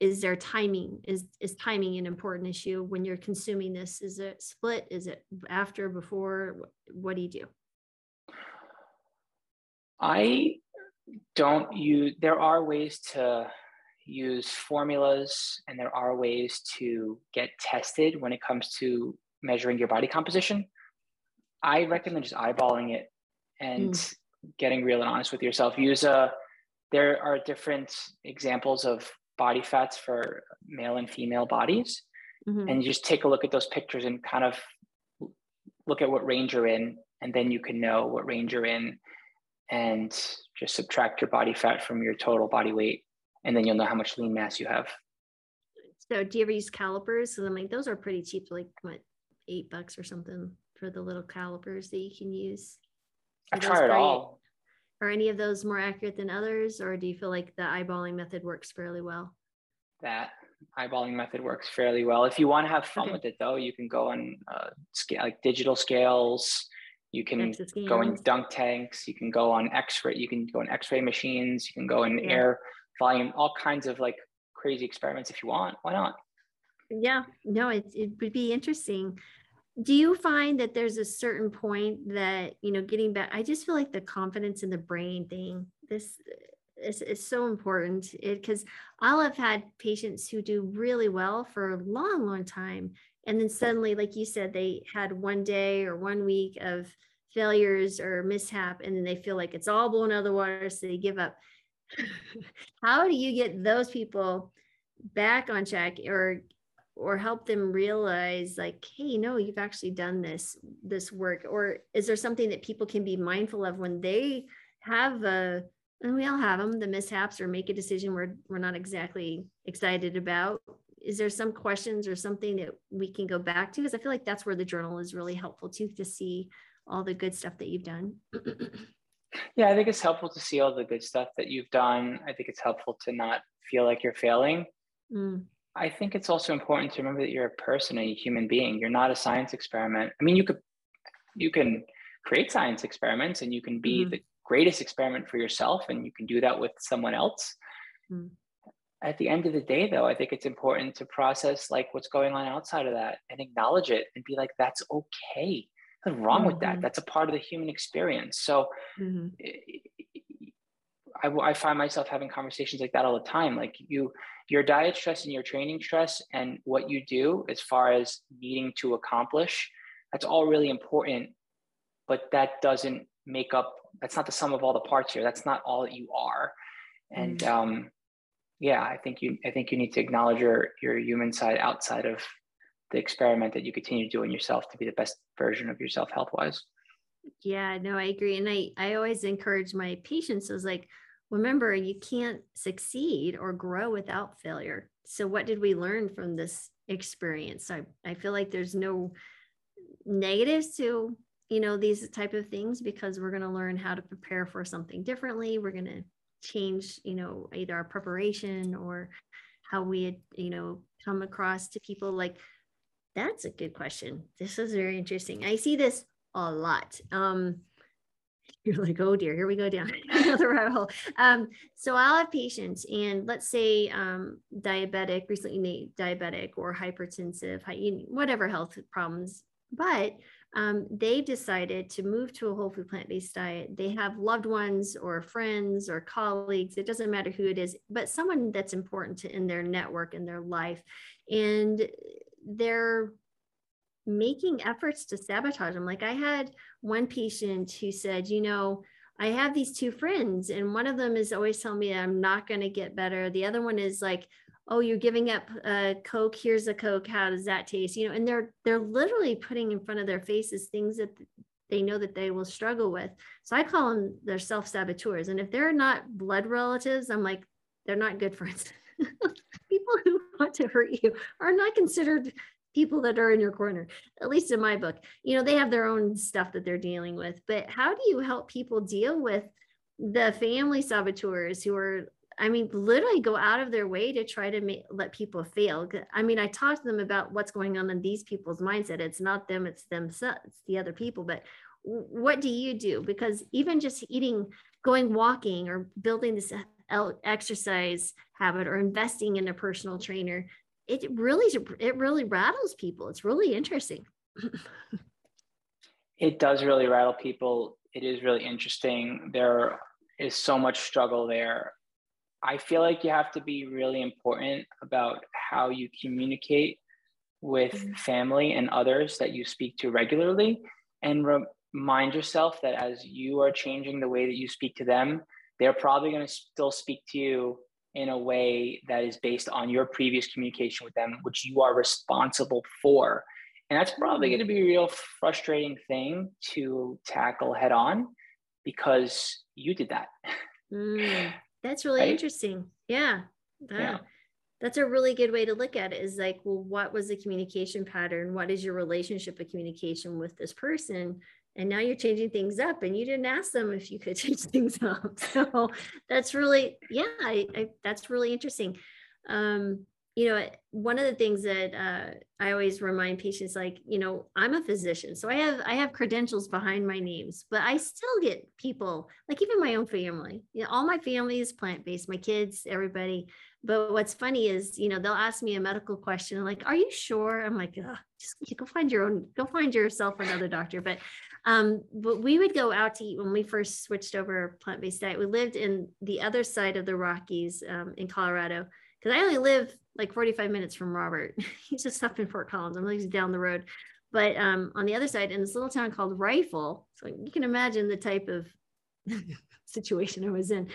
is there timing? Is is timing an important issue when you're consuming this? Is it split? Is it after before? What do you do? I don't you there are ways to use formulas and there are ways to get tested when it comes to measuring your body composition. I recommend just eyeballing it and mm. getting real and honest with yourself. Use a there are different examples of body fats for male and female bodies. Mm-hmm. And you just take a look at those pictures and kind of look at what range you're in. And then you can know what range you're in and just subtract your body fat from your total body weight. And then you'll know how much lean mass you have. So do you ever use calipers? So I'm like, those are pretty cheap, like what, eight bucks or something for the little calipers that you can use. I try it all. Are any of those more accurate than others, or do you feel like the eyeballing method works fairly well? That eyeballing method works fairly well. If you want to have fun okay. with it, though, you can go on uh, scale, like digital scales. You can go in dunk tanks. You can go on X-ray. You can go in X-ray machines. You can go in yeah. air volume. All kinds of like crazy experiments if you want. Why not? Yeah, no, it, it would be interesting. Do you find that there's a certain point that, you know, getting back, I just feel like the confidence in the brain thing, this is, is so important because I'll have had patients who do really well for a long, long time. And then suddenly, like you said, they had one day or one week of failures or mishap, and then they feel like it's all blown out of the water. So they give up. how do you get those people back on track or or help them realize like hey no you've actually done this this work or is there something that people can be mindful of when they have a and we all have them the mishaps or make a decision we're, we're not exactly excited about is there some questions or something that we can go back to because i feel like that's where the journal is really helpful too to see all the good stuff that you've done Yeah, I think it's helpful to see all the good stuff that you've done. I think it's helpful to not feel like you're failing. Mm. I think it's also important to remember that you're a person, a human being. You're not a science experiment. I mean, you could you can create science experiments and you can be mm. the greatest experiment for yourself and you can do that with someone else. Mm. At the end of the day though, I think it's important to process like what's going on outside of that and acknowledge it and be like that's okay Nothing wrong mm-hmm. with that. Mm-hmm. That's a part of the human experience. So mm-hmm. I, I find myself having conversations like that all the time. Like you, your diet stress and your training stress and what you do as far as needing to accomplish, that's all really important. But that doesn't make up, that's not the sum of all the parts here. That's not all that you are. And mm-hmm. um, yeah, I think you, I think you need to acknowledge your, your human side outside of the experiment that you continue doing yourself to be the best version of yourself health wise yeah no i agree and i i always encourage my patients is like remember you can't succeed or grow without failure. So what did we learn from this experience? I, I feel like there's no negatives to you know these type of things because we're going to learn how to prepare for something differently we're going to change you know either our preparation or how we had, you know come across to people like that's a good question. This is very interesting. I see this a lot. Um, you're like, oh dear, here we go down another rabbit hole. Um, so I'll have patients, and let's say um, diabetic, recently diabetic or hypertensive, whatever health problems, but um, they've decided to move to a whole food plant based diet. They have loved ones or friends or colleagues, it doesn't matter who it is, but someone that's important to in their network in their life. And they're making efforts to sabotage them. Like I had one patient who said, you know, I have these two friends, and one of them is always telling me I'm not going to get better. The other one is like, oh, you're giving up a Coke. Here's a Coke. How does that taste? You know, and they're they're literally putting in front of their faces things that they know that they will struggle with. So I call them their self saboteurs. And if they're not blood relatives, I'm like, they're not good friends. people who want to hurt you are not considered people that are in your corner at least in my book you know they have their own stuff that they're dealing with but how do you help people deal with the family saboteurs who are i mean literally go out of their way to try to make, let people fail i mean i talk to them about what's going on in these people's mindset. It's not them it's themselves it's the other people but what do you do? Because even just eating going walking or building this exercise habit or investing in a personal trainer it really it really rattles people. It's really interesting. It does really rattle people. It is really interesting. There is so much struggle there i feel like you have to be really important about how you communicate with mm-hmm. family and others that you speak to regularly and remind yourself that as you are changing the way that you speak to them they're probably going to still speak to you in a way that is based on your previous communication with them, which you are responsible for. And that's probably going to be a real frustrating thing to tackle head on because you did that. Mm, that's really Right? interesting. Yeah. Yeah. That's a really good way to look at it is like, well, what was the communication pattern? What is your relationship of communication with this person? And now you're changing things up and you didn't ask them if you could change things up. So that's really, yeah, I, I that's really interesting. Um, you know, one of the things that uh, I always remind patients, like, you know, I'm a physician, so I have I have credentials behind my names, but I still get people, like even my own family. You know, all my family is plant based, my kids, everybody. But what's funny is, you know, they'll ask me a medical question, like, "Are you sure?" I'm like, Ugh, "Just go find your own, go find yourself another doctor." But, um, but we would go out to eat when we first switched over plant based diet. We lived in the other side of the Rockies um, in Colorado because I only live like 45 minutes from Robert. He's just up in Fort Collins. I'm like he's down the road. But um, on the other side, in this little town called Rifle, so you can imagine the type of situation I was in.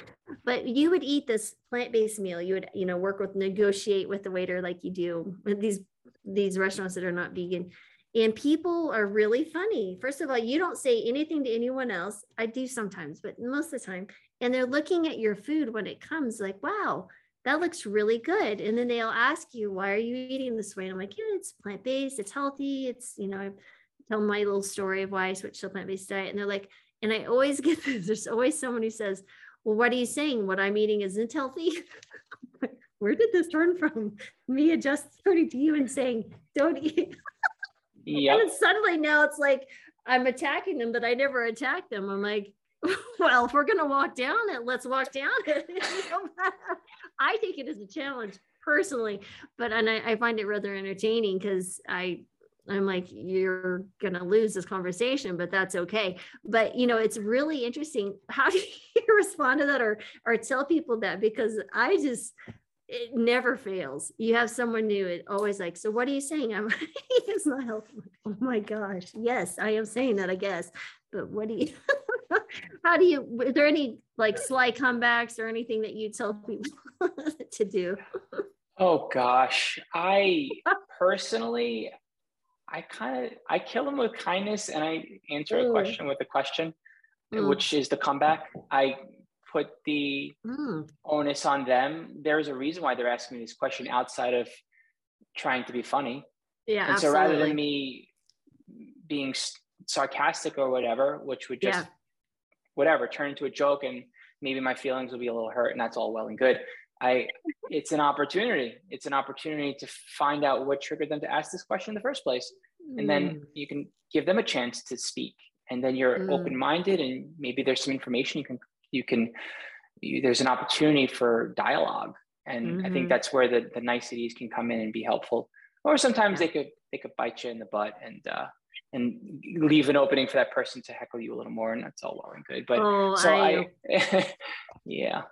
But you would eat this plant-based meal. You would, you know, work with negotiate with the waiter like you do with these these restaurants that are not vegan. And people are really funny. First of all, you don't say anything to anyone else. I do sometimes, but most of the time. And they're looking at your food when it comes, like, wow, that looks really good. And then they'll ask you, why are you eating this way? And I'm like, yeah, it's plant based, it's healthy. It's, you know, I tell my little story of why I switched to a plant based diet. And they're like, and I always get this, there's always someone who says, well, what are you saying? What I'm eating isn't healthy. Where did this turn from? Me just turning to you and saying, don't eat. Yep. And suddenly now it's like I'm attacking them, but I never attack them. I'm like, well, if we're gonna walk down it, let's walk down it. I take it as a challenge personally, but and I, I find it rather entertaining because I I'm like, you're gonna lose this conversation, but that's okay. But you know, it's really interesting. How do you respond to that or or tell people that? Because I just it never fails. You have someone new, it always like, so what are you saying? I'm it's not helpful. Oh my gosh. Yes, I am saying that, I guess. But what do you how do you is there any like sly comebacks or anything that you tell people to do? Oh gosh, I personally, I kind of I kill them with kindness, and I answer a Mm. question with a question, Mm. which is the comeback. I put the Mm, onus on them. There's a reason why they're asking me this question outside of trying to be funny. yeah, and so rather than me being sarcastic or whatever, which would just Yeah. Whatever turn into a joke and maybe my feelings will be a little hurt and that's all well and good. I it's an opportunity. It's an opportunity to find out what triggered them to ask this question in the first place. And then Mm, you can give them a chance to speak. And then you're Mm. open-minded and maybe there's some information you can you can you, there's an opportunity for dialogue. And I Mhm. think that's where the, the niceties can come in and be helpful or sometimes Yeah. they could they could bite you in the butt and uh and leave an opening for that person to heckle you a little more and that's all well and good. But oh, so I, i, yeah.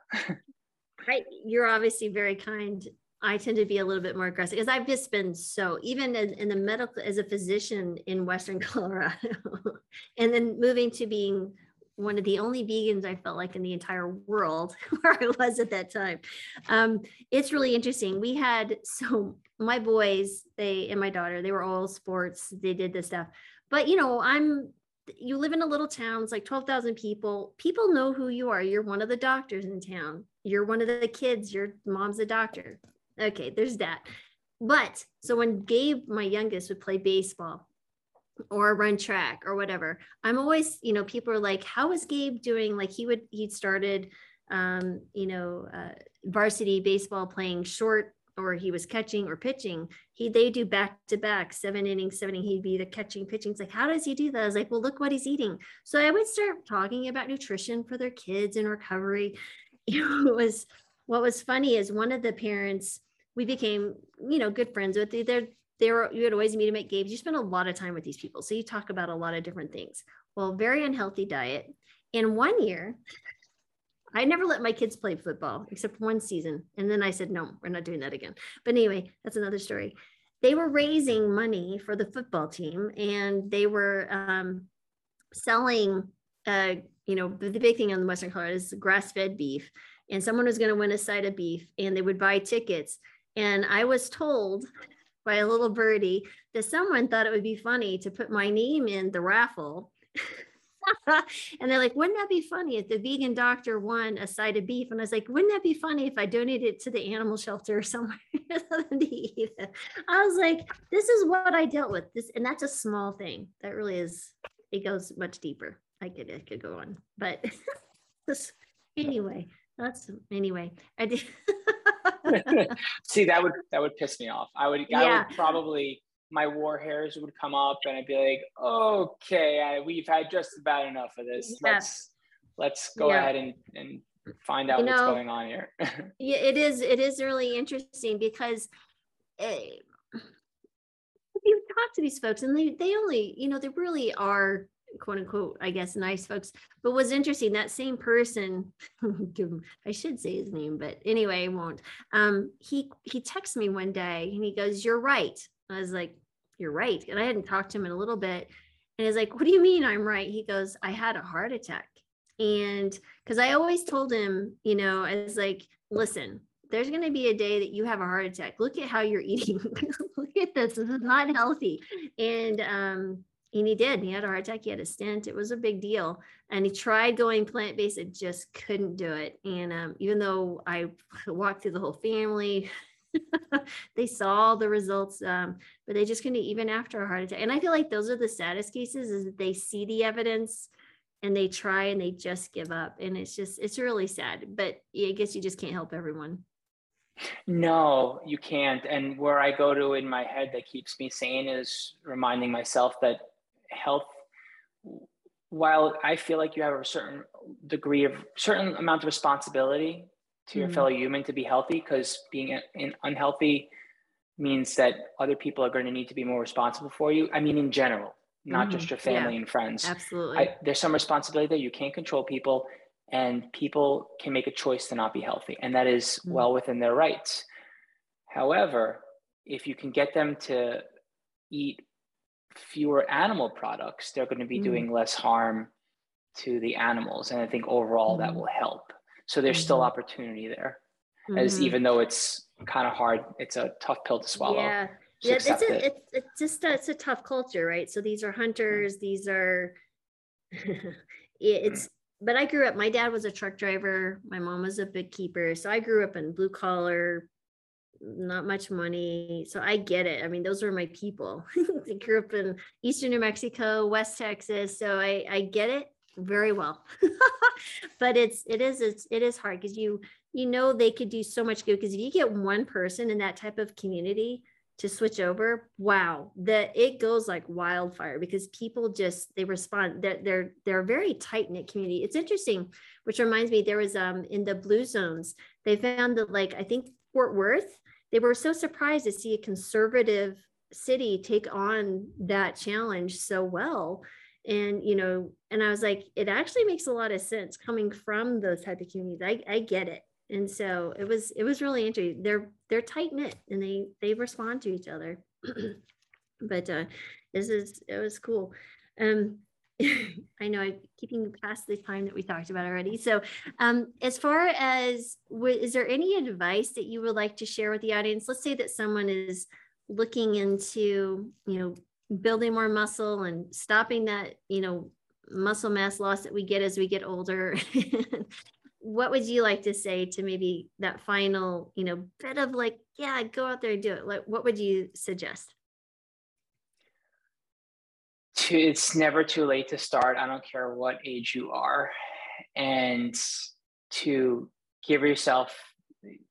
I, you're obviously very kind. I tend to be a little bit more aggressive because I've just been so even in, in the medical as a physician in Western Colorado, and then moving to being one of the only vegans I felt like in the entire world where I was at that time. Um, it's really interesting. We had so my boys, they and my daughter, they were all sports. They did this stuff, but you know, I'm you live in a little town, it's like 12,000 people. People know who you are. You're one of the doctors in town. You're one of the kids. Your mom's a doctor. Okay, there's that. But so when Gabe, my youngest, would play baseball or run track or whatever, I'm always, you know, people are like, how is Gabe doing? Like he would, he'd started, um, you know, uh, varsity baseball playing short or he was catching or pitching. He they do back to back, seven innings, seven. He'd be the catching, pitching. It's like, how does he do that? I was like, well, look what he's eating. So I would start talking about nutrition for their kids and recovery. You know, it was what was funny is one of the parents we became, you know, good friends with. They're they were you would always meet them at games. You spend a lot of time with these people, so you talk about a lot of different things. Well, very unhealthy diet. In one year, I never let my kids play football except one season. And then I said, no, we're not doing that again. But anyway, that's another story. They were raising money for the football team and they were um, selling, uh, you know, the big thing on the Western Colorado is grass fed beef. and someone was going to win a side of beef and they would buy tickets. And I was told by a little birdie that someone thought it would be funny to put my name in the raffle. and they're like, wouldn't that be funny if the vegan doctor won a side of beef? And I was like, wouldn't that be funny if I donated it to the animal shelter or somewhere to eat it? I was like, this is what I dealt with. This, and that's a small thing. That really is, it goes much deeper. I could, it could go on, but anyway, that's anyway. I did. See, that would that would piss me off. I would, yeah. I would probably my war hairs would come up and I'd be like, okay, I, we've had just about enough of this. Yeah. Let's let's go yeah. ahead and, and find out you what's going on here. yeah, it is. It is really interesting because eh, you talk to these folks and they, they only, you know, they really are quote unquote, I guess, nice folks. But what's interesting, that same person, I should say his name, but anyway, I won't. Um, he he texted me one day and he goes, You're right. I was like, You're right. And I hadn't talked to him in a little bit. And he's like, What do you mean I'm right? He goes, I had a heart attack. And because I always told him, you know, I was like, listen, there's going to be a day that you have a heart attack. Look at how you're eating. Look at this. This is not healthy. And um, and he did. He had a heart attack. He had a stent. It was a big deal. And he tried going plant based, it just couldn't do it. And um, even though I walked through the whole family, they saw the results, um, but they just couldn't even after a heart attack. And I feel like those are the saddest cases is that they see the evidence and they try and they just give up. And it's just, it's really sad. But I guess you just can't help everyone. No, you can't. And where I go to in my head that keeps me sane is reminding myself that health while I feel like you have a certain degree of certain amount of responsibility to your mm-hmm. fellow human to be healthy, because being in unhealthy means that other people are going to need to be more responsible for you. I mean, in general, not mm-hmm. just your family yeah, and friends. Absolutely. I, there's some responsibility there. You can't control people, and people can make a choice to not be healthy, and that is mm-hmm. well within their rights. However, if you can get them to eat fewer animal products, they're going to be mm. doing less harm to the animals. And I think overall mm. that will help. So there's mm-hmm. still opportunity there, mm-hmm. as even though it's kind of hard, it's a tough pill to swallow. Yeah. Yeah, it's, a, it. it's, it's just a, it's a tough culture, right? So these are hunters. These are it's. But I grew up. My dad was a truck driver. My mom was a bookkeeper. So I grew up in blue collar not much money. So I get it. I mean, those were my people. I grew up in Eastern New Mexico, West Texas. So I, I get it very well. but it's it is it's it is hard because you you know they could do so much good because if you get one person in that type of community to switch over, wow, that it goes like wildfire because people just they respond. They're they're they're a very tight knit community. It's interesting, which reminds me there was um in the blue zones they found that like I think Fort Worth they were so surprised to see a conservative city take on that challenge so well. And you know and i was like it actually makes a lot of sense coming from those type of communities. I, I get it. And so it was it was really interesting. They're they're tight knit and they they respond to each other. But uh this is it was cool. Um I know I'm keeping past the time that we talked about already. So, um, as far as is there any advice that you would like to share with the audience? Let's say that someone is looking into, you know, building more muscle and stopping that, you know, muscle mass loss that we get as we get older. what would you like to say to maybe that final, you know, bit of like, yeah, go out there and do it? Like, what would you suggest? To, it's never too late to start. I don't care what age you are. And to give yourself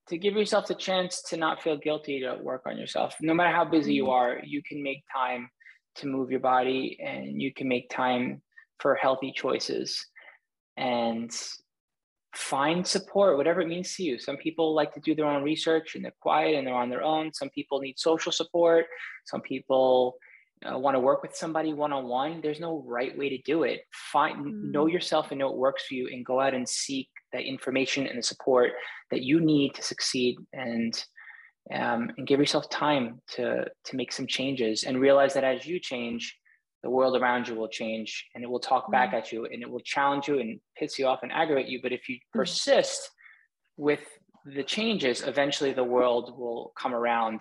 to give yourself the chance to not feel guilty to work on yourself. No matter how busy you mm-hmm. are, you can make time to move your body and you can make time for healthy choices and find support, whatever it means to you. Some people like to do their own research and they're quiet and they're on their own. Some people need social support. Some people uh, want to work with somebody one-on-one there's no right way to do it find mm. know yourself and know what works for you and go out and seek that information and the support that you need to succeed and um, and give yourself time to to make some changes and realize that as you change the world around you will change and it will talk mm. back at you and it will challenge you and piss you off and aggravate you but if you mm. persist with the changes, eventually the world will come around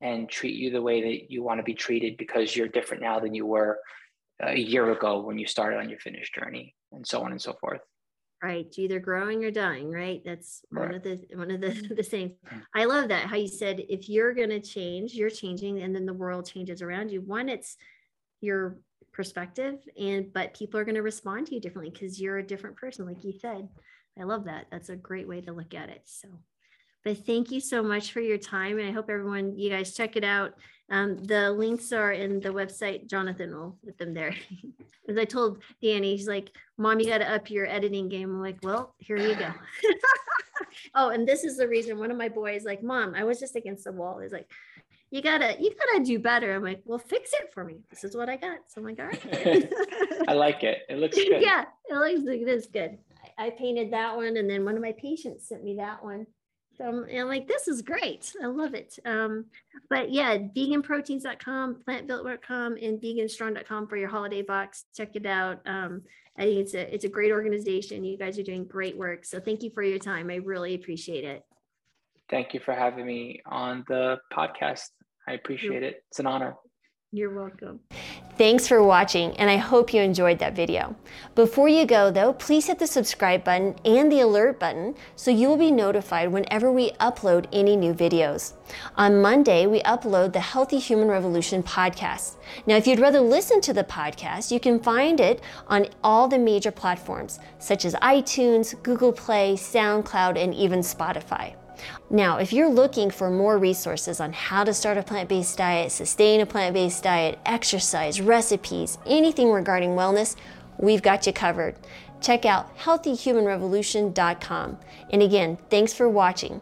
and treat you the way that you want to be treated because you're different now than you were a year ago when you started on your fitness journey and so on and so forth. Right either growing or dying right? That's right. one of the one of the the sayings mm. i love that how you said if you're going to change you're changing and then the world changes around you. One it's your perspective and but people are going to respond to you differently because you're a different person like you said. I love that. That's a great way to look at it so but thank you so much for your time. And I hope everyone, you guys check it out. Um, the links are in the website. Jonathan will put them there. As I told Dani, he's like, Mom, you got to up your editing game. I'm like, well, here you go. oh, and this is the reason one of my boys, like, Mom, I was just against the wall. He's like, you gotta, you gotta do better. I'm like, well, fix it for me. This is what I got. So I'm like, all right. I like it. It looks good. Yeah, it looks like it is good. I, I painted that one, and then one of my patients sent me that one so I'm, I'm, like, this is great. I love it. Um, but yeah, veganproteins.com, plantbuilt.com, and veganstrong.com for your holiday box. Check it out. Um, I think it's a it's a great organization. You guys are doing great work. So thank you for your time. I really appreciate it. Thank you for having me on the podcast. I appreciate it. It's an honor. You're welcome. Thanks for watching, and I hope you enjoyed that video. Before you go, though, please hit the subscribe button and the alert button so you will be notified whenever we upload any new videos. On Monday, we upload the Healthy Human Revolution podcast. Now, if you'd rather listen to the podcast, you can find it on all the major platforms, such as iTunes, Google Play, SoundCloud, and even Spotify. Now, if you're looking for more resources on how to start a plant based diet, sustain a plant based diet, exercise, recipes, anything regarding wellness, we've got you covered. Check out healthyhumanrevolution.com. And again, thanks for watching.